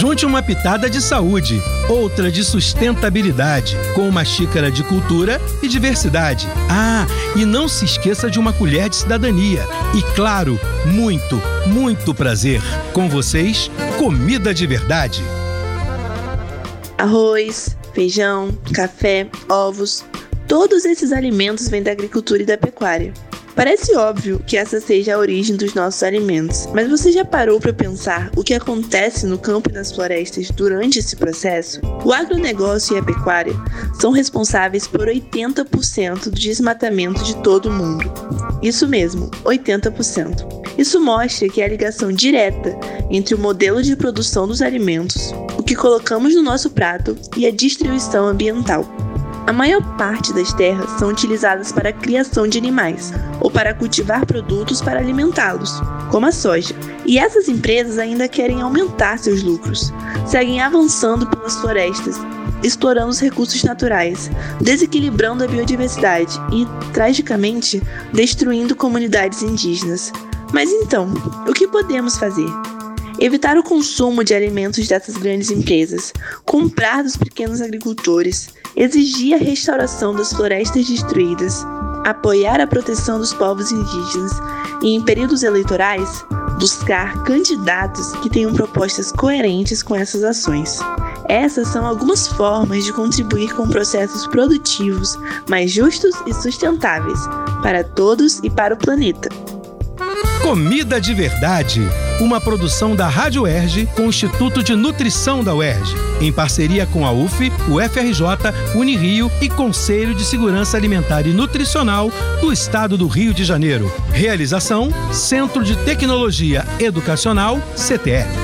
Junte uma pitada de saúde, outra de sustentabilidade, com uma xícara de cultura e diversidade. Ah, e não se esqueça de uma colher de cidadania. E claro, muito, muito prazer. Com vocês, comida de verdade. Arroz, feijão, café, ovos, todos esses alimentos vêm da agricultura e da pecuária. Parece óbvio que essa seja a origem dos nossos alimentos, mas você já parou para pensar o que acontece no campo e nas florestas durante esse processo? O agronegócio e a pecuária são responsáveis por 80% do desmatamento de todo o mundo. Isso mesmo, 80%. Isso mostra que há ligação direta entre o modelo de produção dos alimentos, o que colocamos no nosso prato e a distribuição ambiental. A maior parte das terras são utilizadas para a criação de animais ou para cultivar produtos para alimentá-los, como a soja. E essas empresas ainda querem aumentar seus lucros, seguem avançando pelas florestas, explorando os recursos naturais, desequilibrando a biodiversidade e, tragicamente, destruindo comunidades indígenas. Mas então, o que podemos fazer? Evitar o consumo de alimentos dessas grandes empresas, comprar dos pequenos agricultores, exigir a restauração das florestas destruídas, apoiar a proteção dos povos indígenas. E, em períodos eleitorais, buscar candidatos que tenham propostas coerentes com essas ações. Essas são algumas formas de contribuir com processos produtivos mais justos e sustentáveis para todos e para o planeta. Comida de Verdade, uma produção da Rádio UERJ com o Instituto de Nutrição da UERJ, em parceria com a UF, o FRJ, Unirio e Conselho de Segurança Alimentar e Nutricional do Estado do Rio de Janeiro. Realização: Centro de Tecnologia Educacional, CTE.